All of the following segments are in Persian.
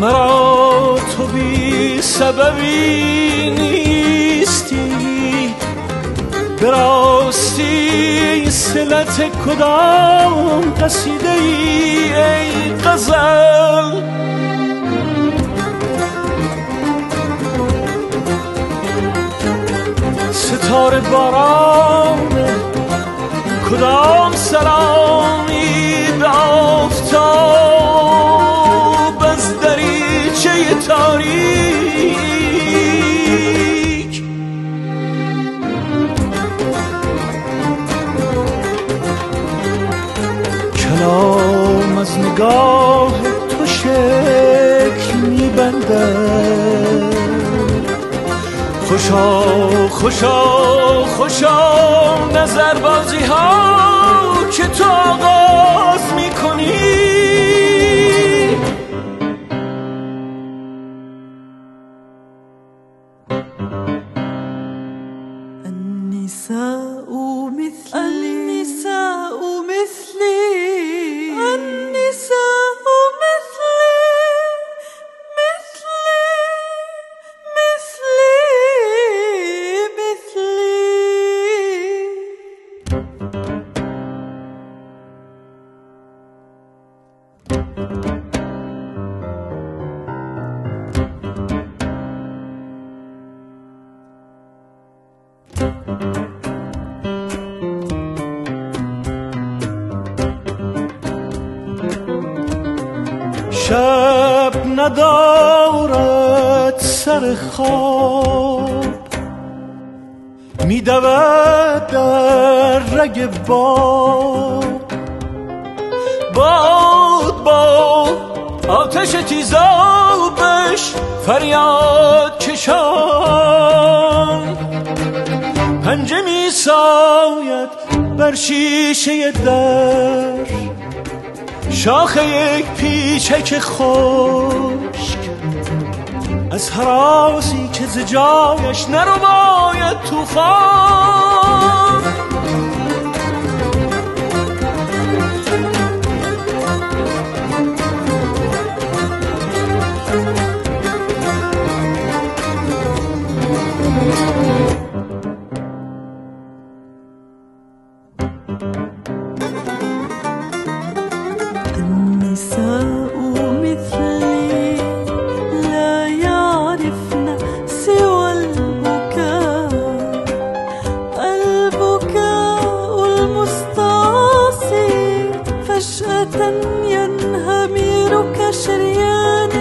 مرا تو بی سببی نیستی. براستی سلت کدام قصیده ای ای غزل؟ ستاره باران خوشا خوشا خوشا نظر بازی ها که تو آغاز می‌کنی. شب ندارد سر خواب. میدود در رگ باد. آتش تیزابش فریاد کشان. پنجه می ساید بر شیشه در. شاخه یک پیچک خشک. از حراسی که ز جایش نرو باید توفان فجأة ينهمر كشريان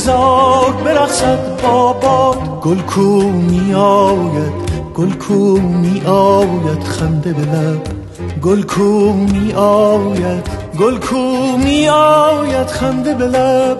بگذار برقصد با باد. گل کو می آید گل کو می آید خنده به لب. گل کو می آید گل کو می آید خنده به لب.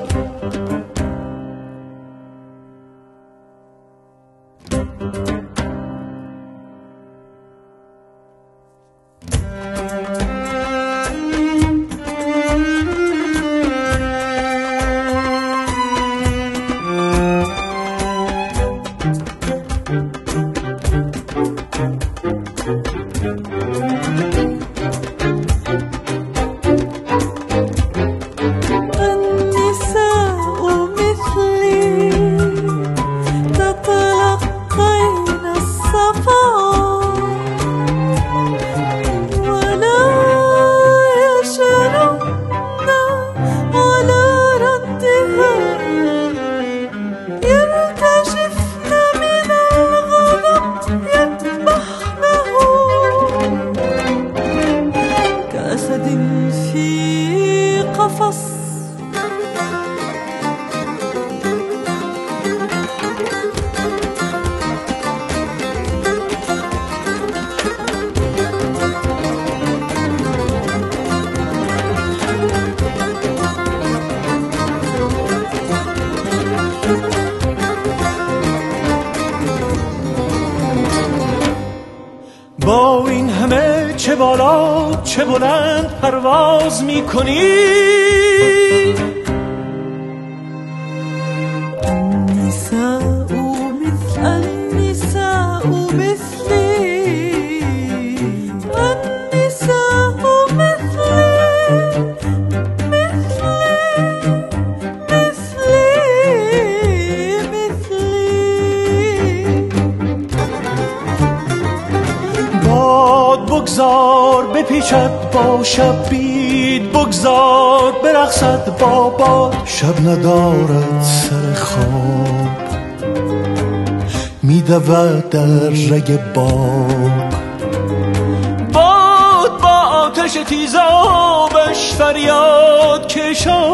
for او این همه چه بالا چه بلند پرواز می‌کنی؟ بگذار بپیچد با شب بید بگذار با باد شب ندارد سر خواب. میدود در رگ باد باد با آتش تیزابش فریاد کشان